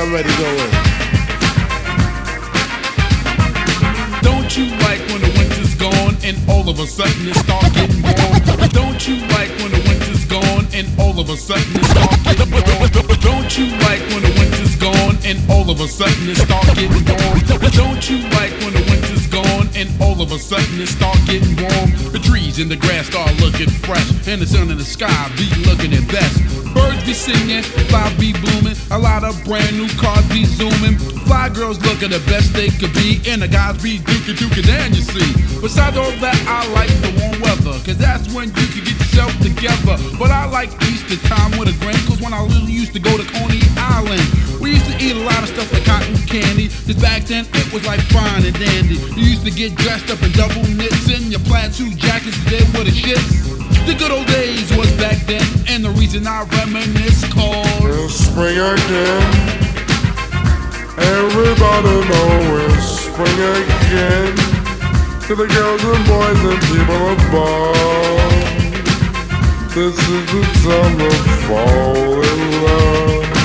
I'm ready go in. Don't you like when the winter's gone and all of a sudden it start getting warm? Don't you like when the winter's gone and all of a sudden it start getting warm? Don't you like when the winter's gone and all of a sudden it start getting warm? Don't you like when the winter's gone and all of a sudden it start getting warm? The grass start looking fresh and the sun in the sky be looking at best. Birds be singing, fly be booming, a lot of brand new cars be zooming. Fly girls looking the best they could be, and the guys be dookie dookie and you see. Besides all that, I like the warm weather, cause that's when you can get yourself together. But I like Easter time with a grain, cause when I little used to go to Coney Island, we used to eat a lot of stuff like cotton candy. Cause back then it was like fine and dandy. You used to get dressed up in double knits and your plaid suit jackets there with the shits. The good old days was back then, and the reason I reminisce It's spring again. Everybody know it's spring again. To the girls and boys and people above. This is the time to fall in love.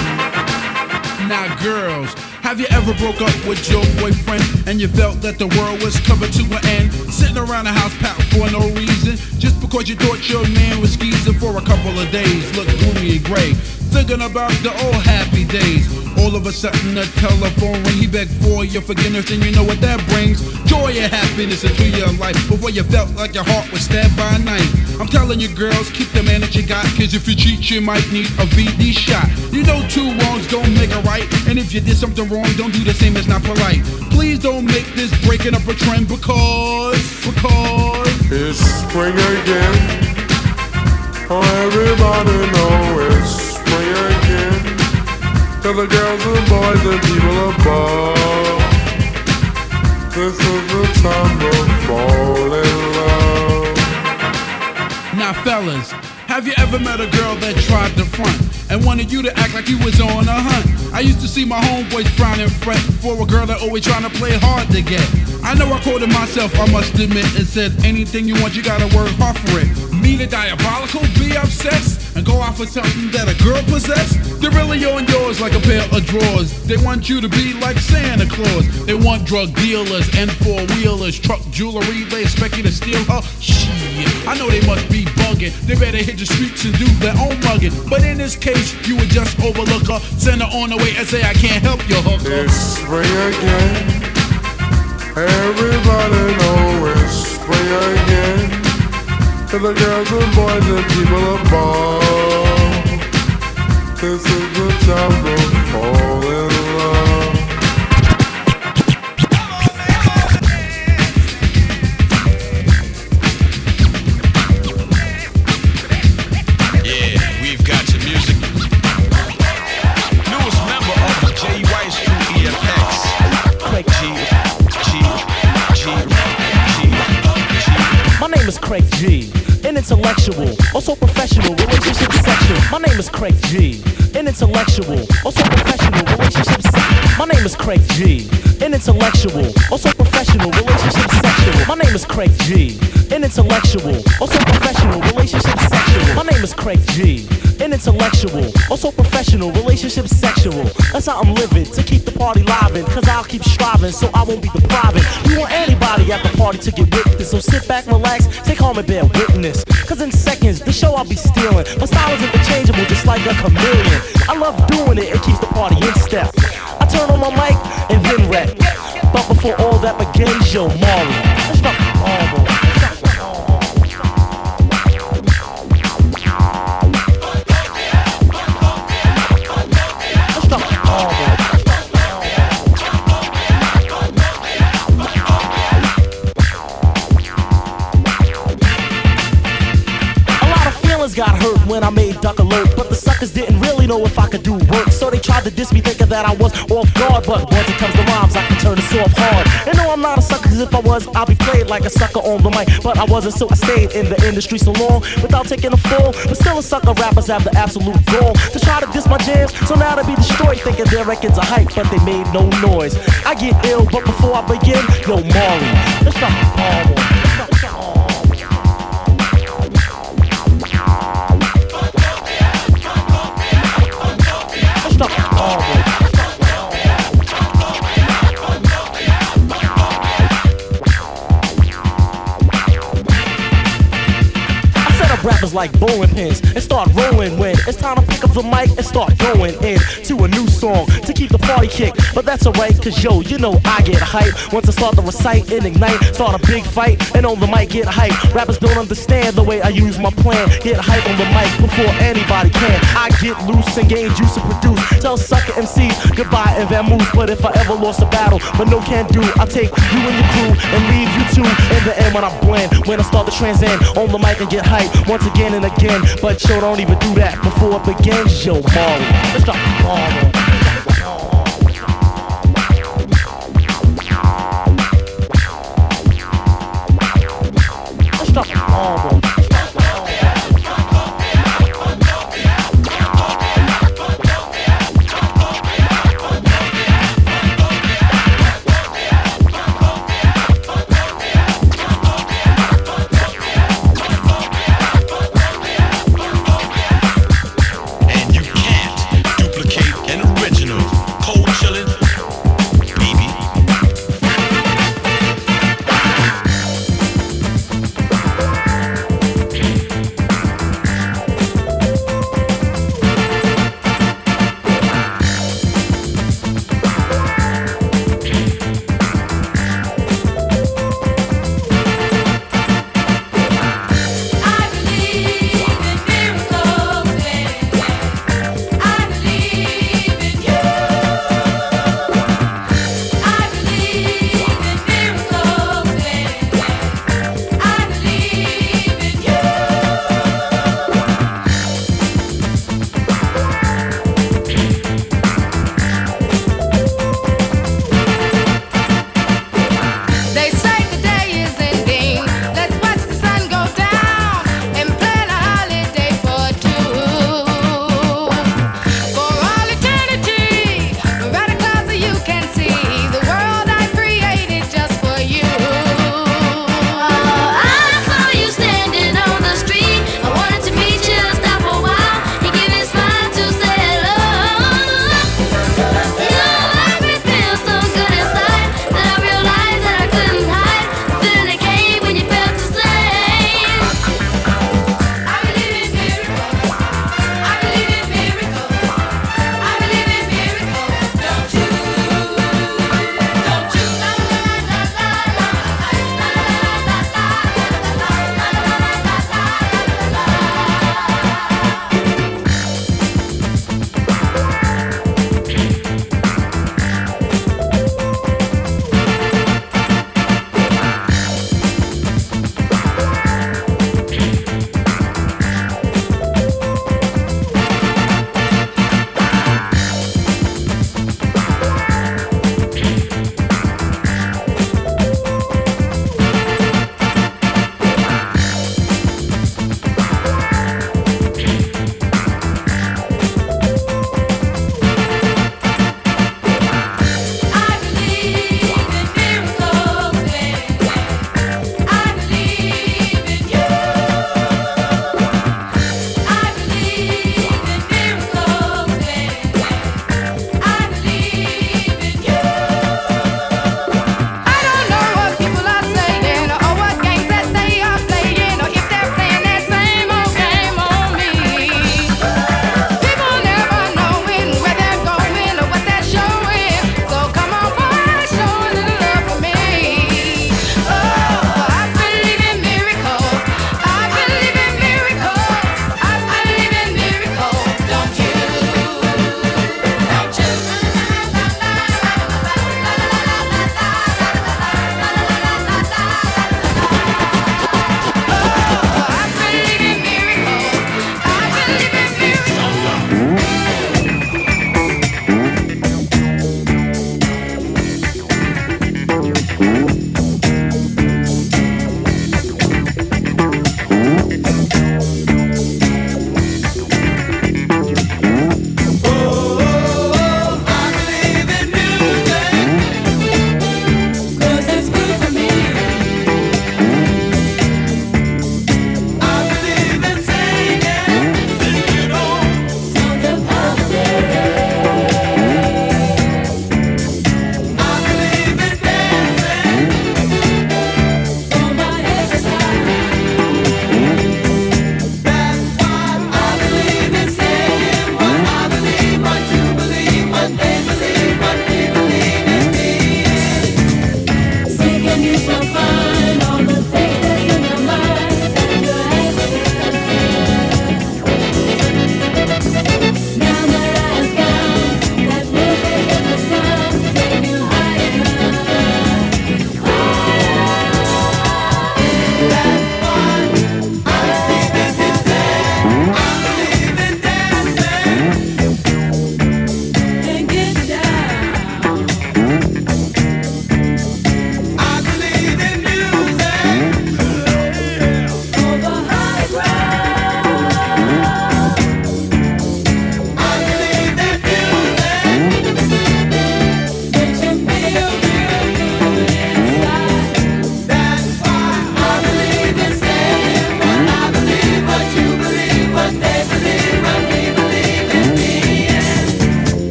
Now, girls, Have you ever broke up with your boyfriend and you felt that the world was coming to an end? Sitting around the house packed for no reason, just because you thought your man was skeezing for a couple of days, look gloomy and gray. Thinking about the old happy days. All of a sudden, the telephone ring. He begged for your forgiveness, and you know what that brings? Joy and happiness into your life. Before you felt like your heart was stabbed by a knife. I'm telling you, girls, keep the man that you got. Cause if you cheat, you might need a VD shot. You know, two wrongs don't make a right. And if you did something wrong, don't do the same, it's not polite. Please don't make this breaking up a trend because, because. It's spring again. Oh, everybody know it's spring again. To the girls and boys and people above. This is the time to fall in love. Now, fellas, have you ever met a girl that tried to front and wanted you to act like you was on a hunt? I used to see my homeboys frown and fret for a girl that always trying to play hard to get. I know I quoted myself, I must admit, and said, anything you want, you gotta work hard for it. Me the diabolical, be obsessed, go out for something that a girl possess. They're really on yours like a pair of drawers. They want you to be like Santa Claus. They want drug dealers and four wheelers, truck jewelry. They expect you to steal her. Shit, I know they must be bugging. They better hit the streets and do their own mugging. But in this case, you would just overlook her, send her on the way, and say, I can't help you, hooker. It's spring again. Everybody To the girls and boys and people above. This is the time to fall Craig G. An intellectual, also professional, relationship sexual. My name is Craig G. An intellectual, also professional, relationship sexual. My name is Craig G. An intellectual, also professional, relationship sexual. My name is Craig G. Intellectual, also professional, relationship sexual. That's how I'm living to keep the party livin'. Cause I'll keep striving so I won't be depriving. You want anybody at the party to get this. So sit back, relax, take home and bear witness. Cause in seconds, the show I'll be stealing. My style is interchangeable just like a chameleon. I love doing it, it keeps the party in step. I turn on my mic and then rap. But before all that begins, yo, Marley. Let's not horrible. Hurt when I made Duck Alert, but the suckers didn't really know if I could do work. So they tried to diss me thinking that I was off guard, but once it comes to rhymes, I can turn this off hard. And no, I'm not a sucker, cause if I was, I'd be played like a sucker on the mic. But I wasn't, so I stayed in the industry so long without taking a fall. But still, a sucker rappers have the absolute goal to try to diss my jams. So now they be destroyed, thinking their records are hype, but they made no noise. I get ill, but before I begin, yo, Marley, let's not horrible. Like bowling pins and start rolling when it's time to pick up the mic and start going in to a new song to keep the party kick. But that's alright, cause yo, you know I get hype. Once I start to recite and ignite, start a big fight, and on the mic get hype. Rappers don't understand the way I use my plan. Get hype on the mic before anybody can. I get loose and gain juice and produce. Tell sucker MCs goodbye and vamoose. But if I ever lost a battle, but no can do, I take you and your crew and leave you two in the end when I blend. When I start to transcend on the mic and get hype once again and again. But yo, don't even do that before it begins. Yo, Marley, let's start Marley.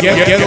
Ghetto Blaster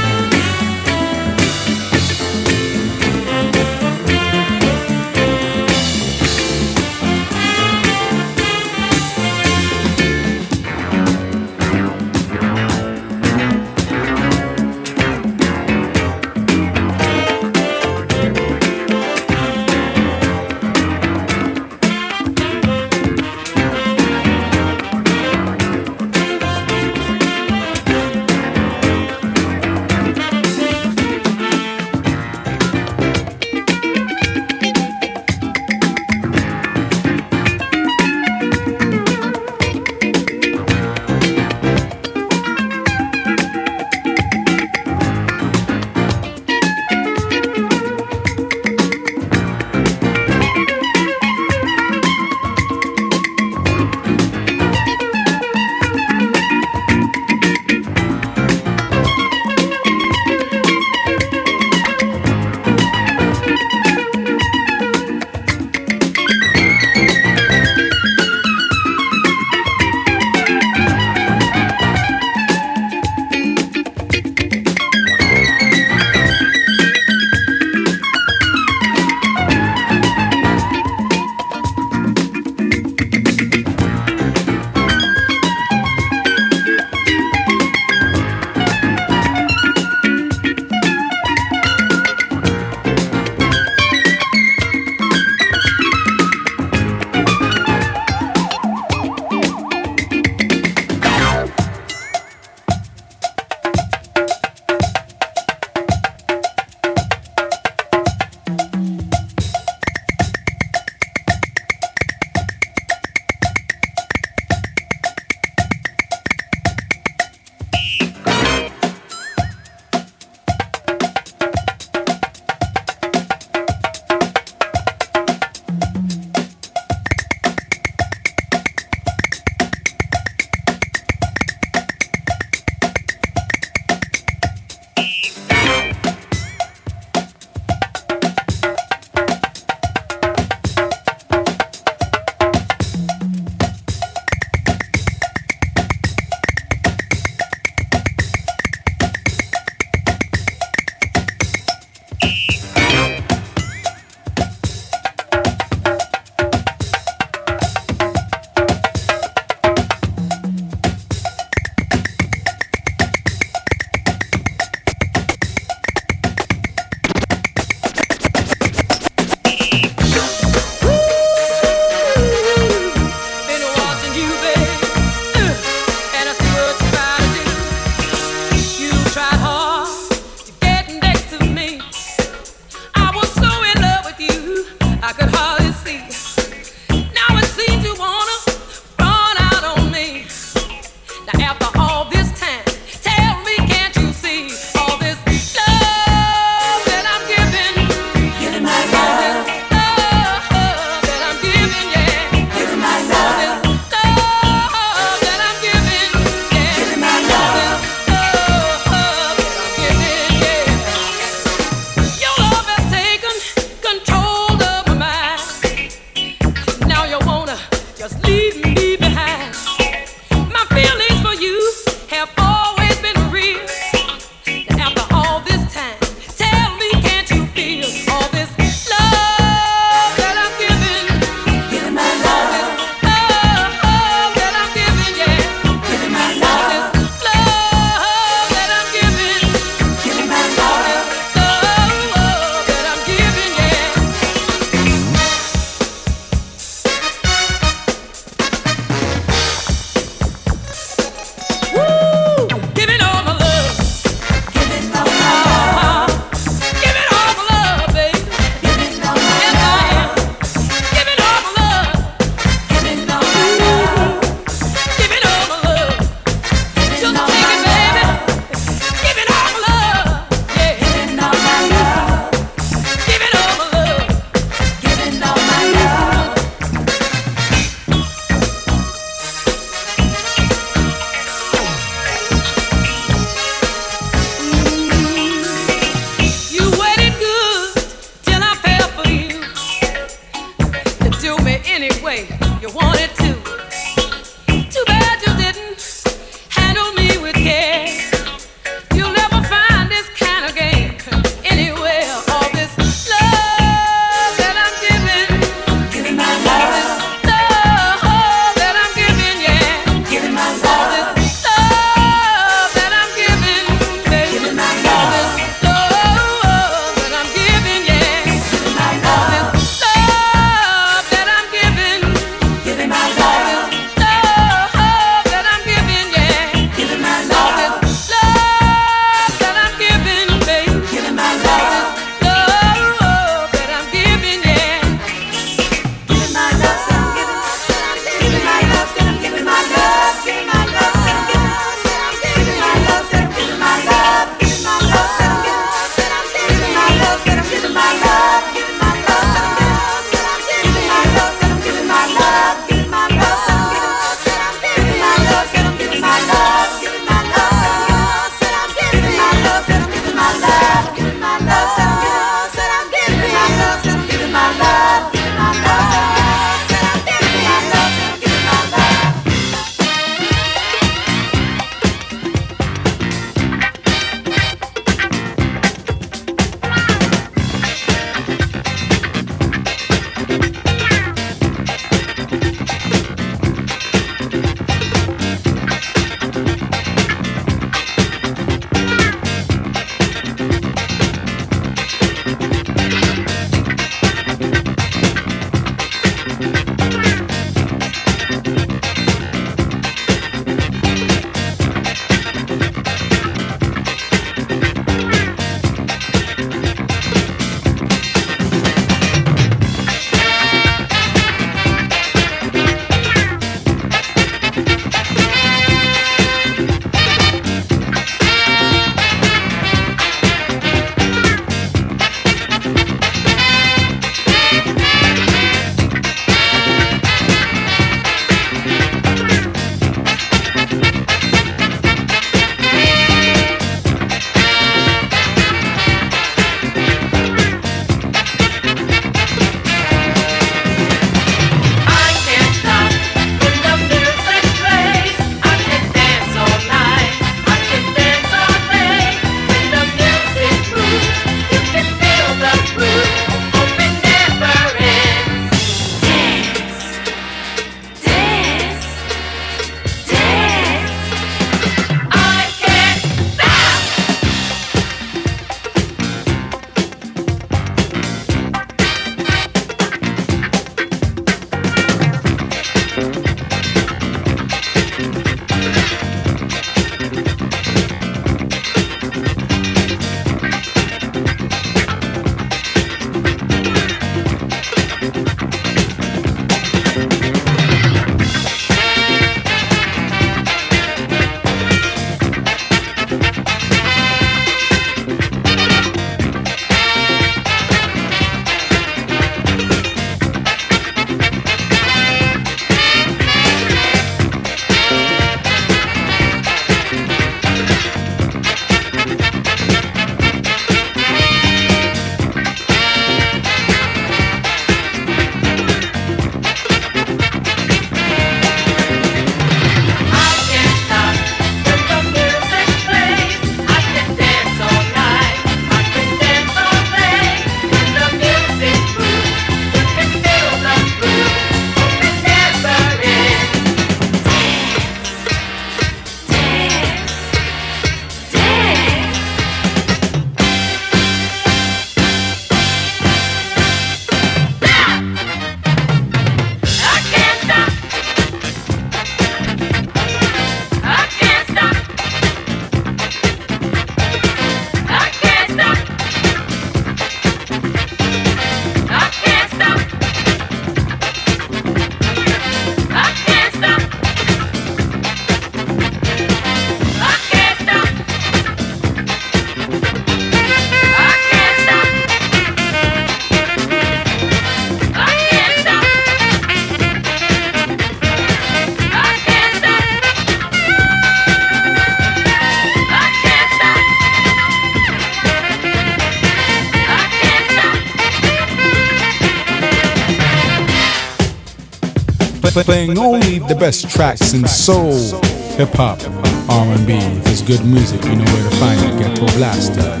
playing only the best tracks in soul, hip hop, R&B. If it's good music, you know where to find it. Ghetto Blaster,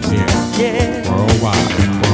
yeah, worldwide.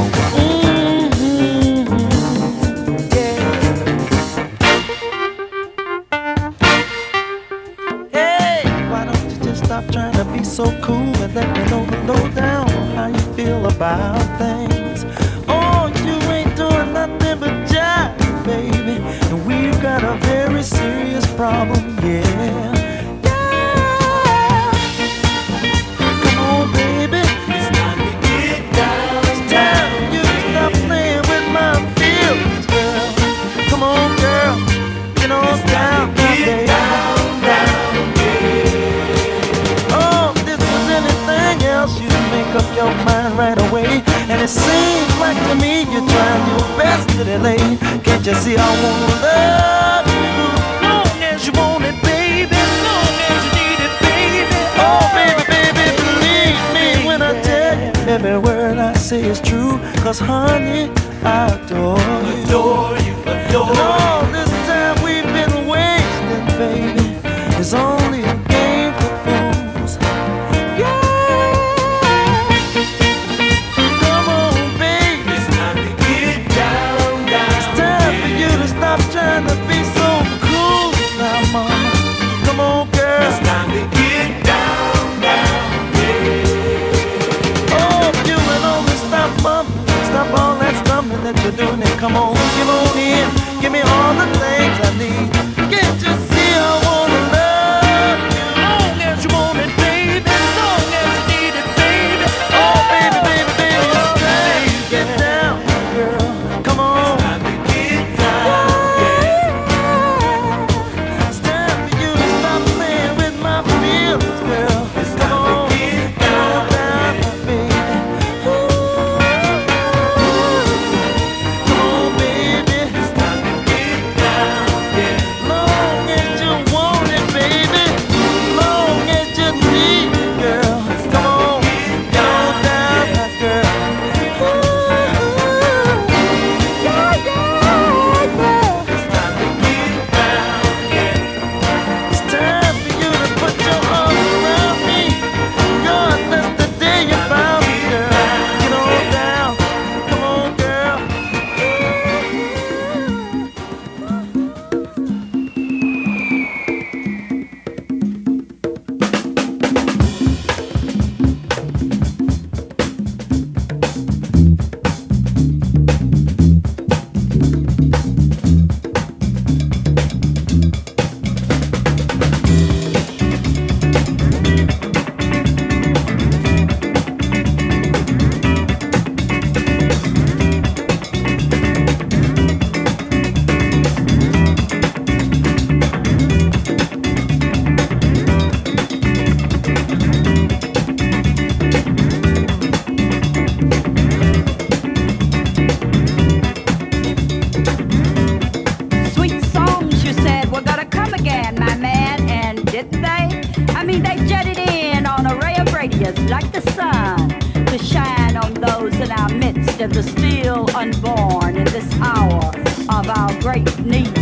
great need.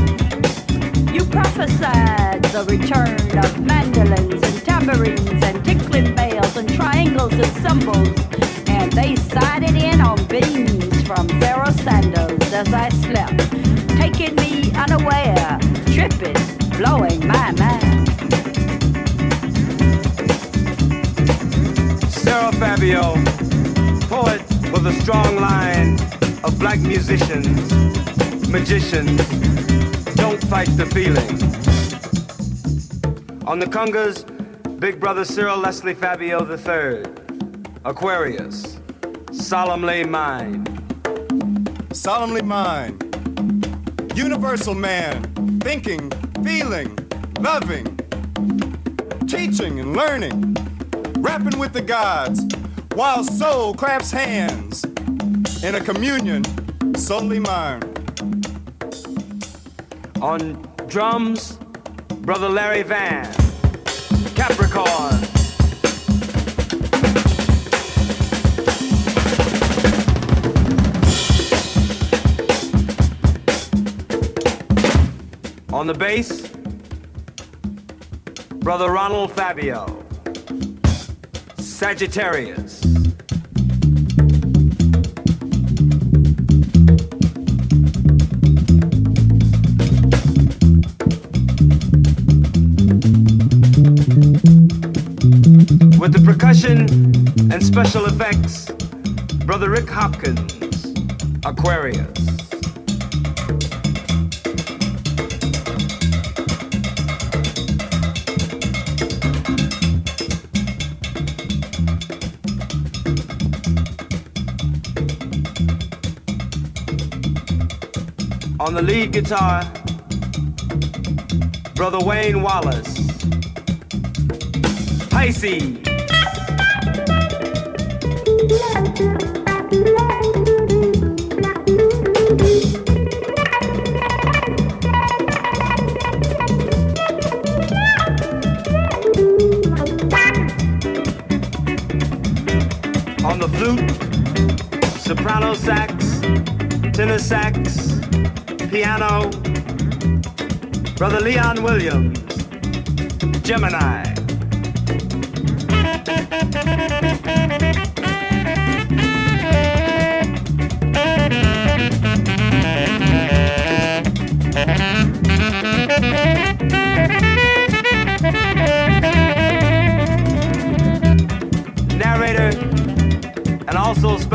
You prophesied the return of mandolins and tambourines and tinkling bells and triangles and cymbals, and they sided in on beams from Pharoah Sanders as I slept, taking me unaware, tripping, blowing my mind. Sarah Fabio, poet with a strong line of black musicians magicians don't fight the feeling. On the congas, Big Brother Cyril Leslie Fabio III, Aquarius, solemnly mine. Solemnly mine. Universal man, thinking, feeling, loving, teaching and learning, rapping with the gods, while soul claps hands in a communion solely mine. On drums, Brother Larry Van, Capricorn. On the bass, Brother Ronald Fabio, Sagittarius. And special effects, Brother Rick Hopkins, Aquarius. On the lead guitar, Brother Wayne Wallace. Pisces. Brother Leon Williams, Gemini.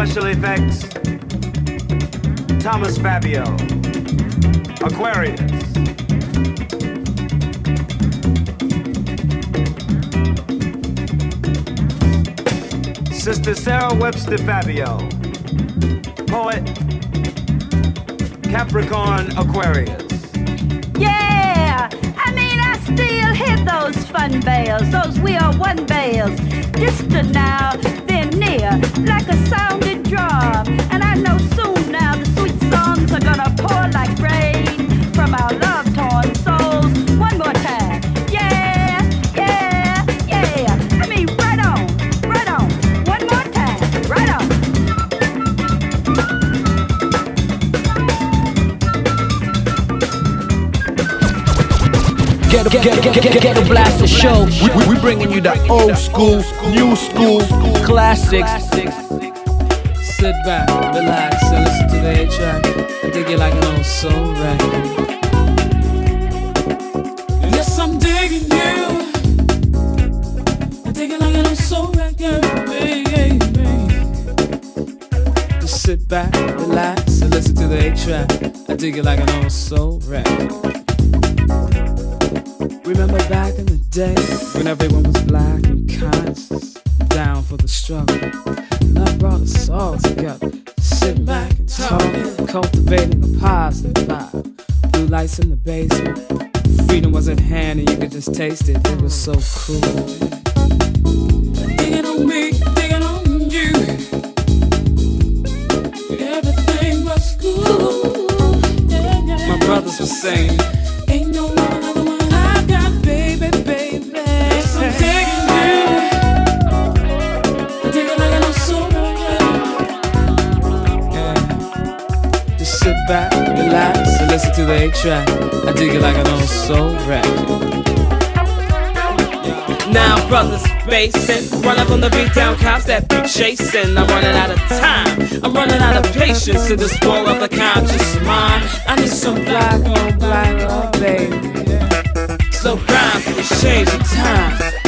Special effects, Thomas Fabio, Aquarius. Sister Sarah Webster Fabio, poet, Capricorn Aquarius. Yeah, I mean, I still hit those fun bells, those we are one bells. Distant now, then near, like a sounding drum. And I know soon now the sweet songs are gonna pour like rain from our love torn souls. One more time. Yeah, yeah, yeah. I mean, right on, right on. One more time, right on. Ghetto, ghetto, ghetto, ghetto, ghetto Blaster Show. We, we, we bringing you the old school, new school, classics. Sit back, relax, and listen to the A track. I dig it like an old soul record. Yes, I'm digging you. I dig it like an old soul record, baby. Just sit back, relax, and listen to the A track. I dig it like an old soul record. Remember back in the day when everyone was black and conscious, down for the struggle. Cultivating a positive vibe. Blue lights in the basement, freedom was at hand and you could just taste it. It was so cool. Digging on me, digging on you. Everything was cool. My brothers were saying, track. I dig it like an old soul record. Now brothers basing, running from the beat down cops that be chasing. I'm running out of time, I'm running out of patience to the spoil of the conscious mind. I need some black on black love, baby. So grind for the change of time.